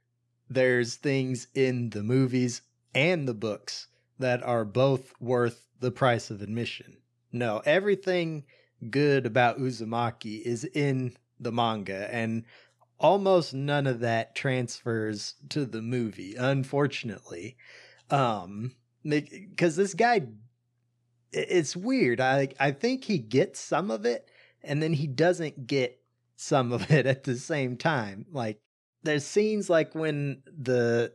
there's things in the movies and the books that are both worth the price of admission. No, everything good about Uzumaki is in the manga, and almost none of that transfers to the movie, unfortunately. Um, because this guy, it's weird. I I think he gets some of it, and then he doesn't get some of it at the same time. Like there's scenes like when the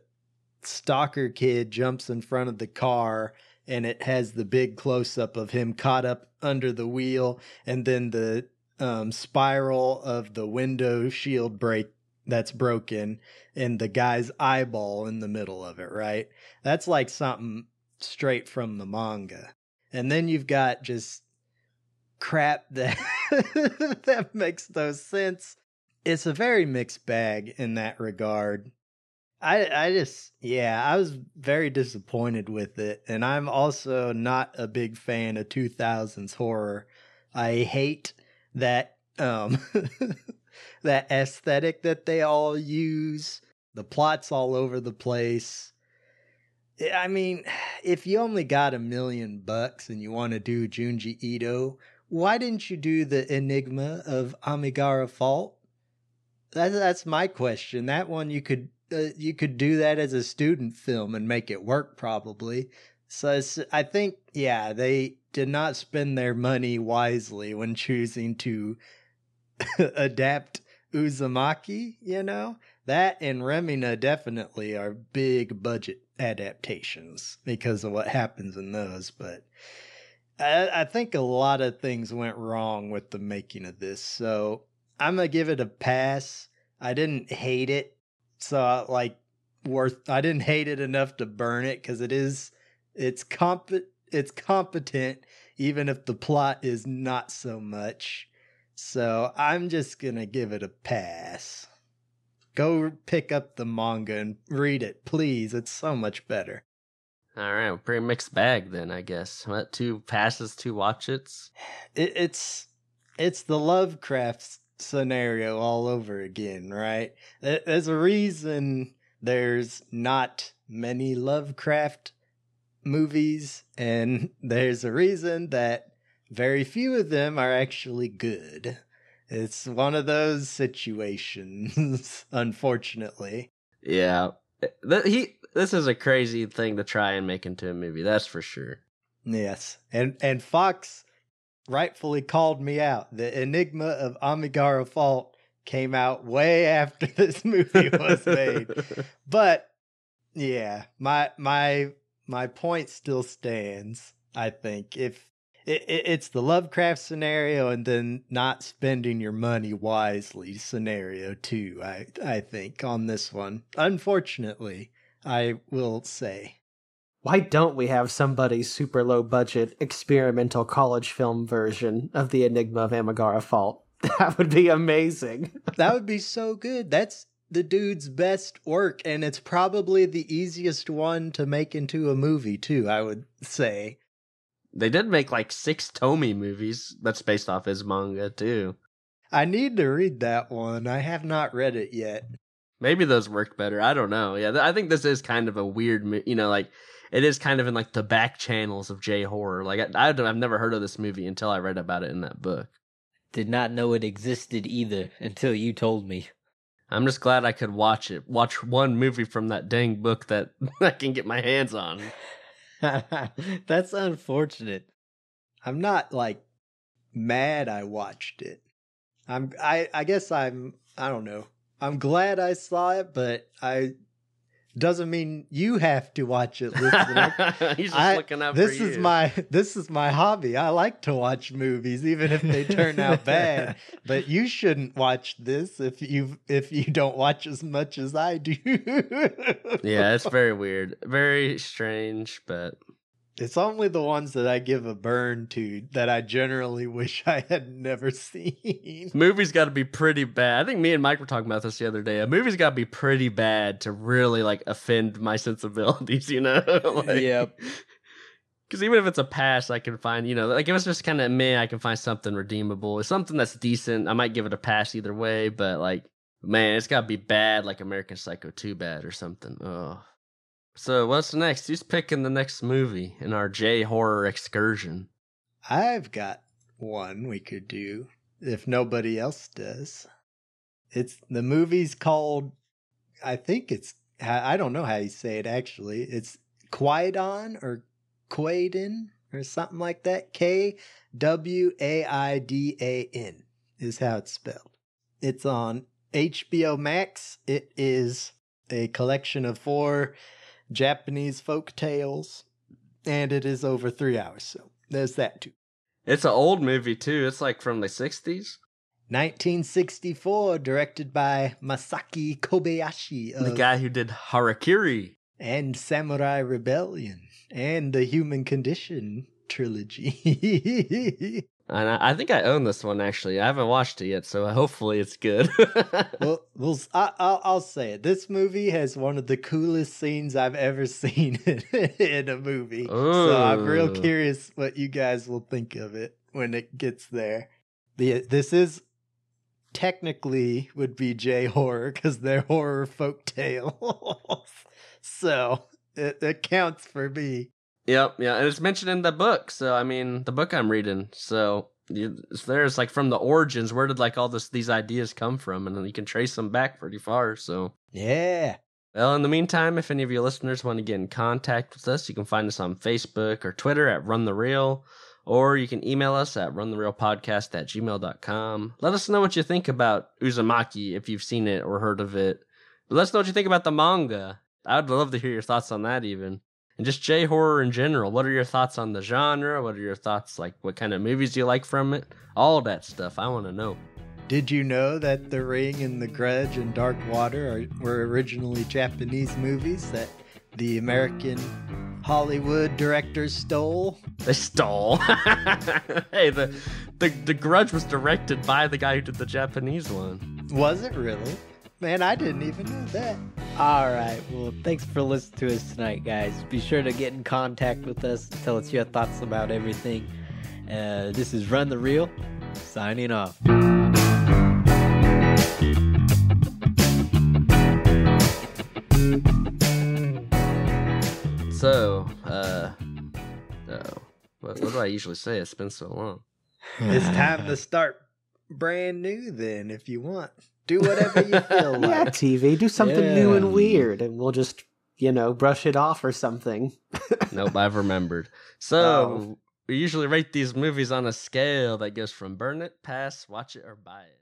stalker kid jumps in front of the car and it has the big close up of him caught up under the wheel and then the um, spiral of the window shield break that's broken and the guy's eyeball in the middle of it, right? That's like something straight from the manga. And then you've got just crap that *laughs* that makes no sense it's a very mixed bag in that regard. I I just yeah, I was very disappointed with it and I'm also not a big fan of 2000s horror. I hate that um *laughs* that aesthetic that they all use. The plot's all over the place. I mean, *sighs* if you only got a million bucks and you want to do Junji Ito, why didn't you do the Enigma of Amigara Fault? That's that's my question. That one you could uh, you could do that as a student film and make it work probably. So I think yeah, they did not spend their money wisely when choosing to *laughs* adapt Uzumaki, you know? That and Remina definitely are big budget adaptations because of what happens in those, but I, I think a lot of things went wrong with the making of this. So I'm gonna give it a pass. I didn't hate it, so I, like worth. I didn't hate it enough to burn it because it is it's comp it's competent even if the plot is not so much. So I'm just gonna give it a pass. Go pick up the manga and read it, please. It's so much better. All right, well, pretty mixed bag then, I guess. What two passes, two watch its? It, it's it's the Lovecraft scenario all over again, right? There's a reason there's not many Lovecraft movies, and *laughs* there's a reason that very few of them are actually good. It's one of those situations, *laughs* unfortunately. Yeah. He this is a crazy thing to try and make into a movie, that's for sure. Yes. And and Fox rightfully called me out. The Enigma of Amigara Fault came out way *laughs* after this movie was made. but yeah, my my my point still stands. I think if it, it, it's the Lovecraft scenario and then not spending your money wisely scenario too. I I think on this one, unfortunately, I will say. Why don't we have somebody's super low budget experimental college film version of the Enigma of Amigara Fault? *laughs* That would be amazing. that would be so good. That's the dude's best work, and it's probably the easiest one to make into a movie too. I would say. They did make like six Tomie movies that's based off his manga too. I need to read that one. I have not read it yet. Maybe those work better. I don't know. Yeah, I think this is kind of a weird, you know, like it is kind of in like the back channels of J horror. Like I, I have never heard of this movie until I read about it in that book. Did not know it existed either until you told me. I'm just glad I could watch it. Watch one movie from that dang book that *laughs* I can get my hands on. *laughs* That's unfortunate. I'm not like mad I watched it. I'm I I guess I'm I don't know. I'm glad I saw it, but I doesn't mean you have to watch it. *laughs* He's just I, looking up. This is my this is my hobby. I like to watch movies, even if they turn out *laughs* bad. But you shouldn't watch this if you if you don't watch as much as I do. yeah, it's *laughs* very weird, very strange, but it's only the ones that I give a burn to that I generally *laughs* wish I had never seen. *laughs* Movie's got to be pretty bad. I think me and Mike were talking about this the other day. A movie's got to be pretty bad to really like offend my *laughs* sensibilities, you know? like, yep. Because even if it's a pass, I can find, you know, like if it's just kind of meh, I can find something redeemable. It's something that's decent. I might give it a pass either way, but like, man, it's got to be bad, like American Psycho 2 bad or something. Oh. So what's next? Who's picking the next movie in our J horror excursion? I've got one we could do if nobody else does. It's the movie's called I think it's I don't know how you say it actually. It's Quaidon or Quaidin or something like that. K W A I D A N is how it's spelled. It's on HBO Max. It is a collection of four Japanese folk tales, and it is over three hours. So there's that too. It's an old movie too. It's like from the 60s. 1964, directed by Masaki Kobayashi. the guy who did Harakiri. And Samurai Rebellion. And the Human Condition trilogy. *laughs* And I, I, think I own this one actually. I haven't watched it yet, so hopefully it's good. *laughs* well, well I, will I'll say it. This movie has one of the coolest scenes I've ever *laughs* seen in a movie. Ooh. So I'm real curious what you guys will think of it when it gets there. The, this is technically would be J horror because they're horror folk tales. *laughs* so it, it counts for me. Yep, yeah, and it's mentioned in the book. So I mean, the book I'm reading. So you, there's like from the origins. Where did like all this these ideas come from? And then you can trace them back pretty far. So yeah. Well, in the meantime, if any of your listeners want to get in contact with us, you can find us on Facebook or Twitter at Run the Reel, or you can email us at runthereelpodcast at gmail.com. Let us know what you think about Uzumaki if you've seen it or heard of it. But let us know what you think about the manga. I'd love to hear your thoughts on that even and just J horror in general. What are your thoughts on the genre? What are your thoughts like what kind of movies do you like from it? All that stuff. I want to know. Did you know that The Ring and The Grudge and Dark Water are, were originally Japanese movies that the American Hollywood directors stole? They stole. *laughs* hey, the, the the Grudge was directed by the guy who did the Japanese one. Was it really? Man, I didn't even know that. All right. Well, thanks for listening to us tonight, guys. Be sure to get in contact with us. and Tell us your thoughts about everything. Uh, this is Run the Reel, signing off. So, uh, oh, what, what do I usually say? It's been so long. It's time to *laughs* start brand new then, if you want. Do whatever you *laughs* feel like. Yeah, like. TV, do something new and weird, and we'll just, you know, brush it off or something. *laughs* Nope, I've remembered. So, Oh. we usually rate these movies on a scale that goes from burn it, pass, watch it, or buy it.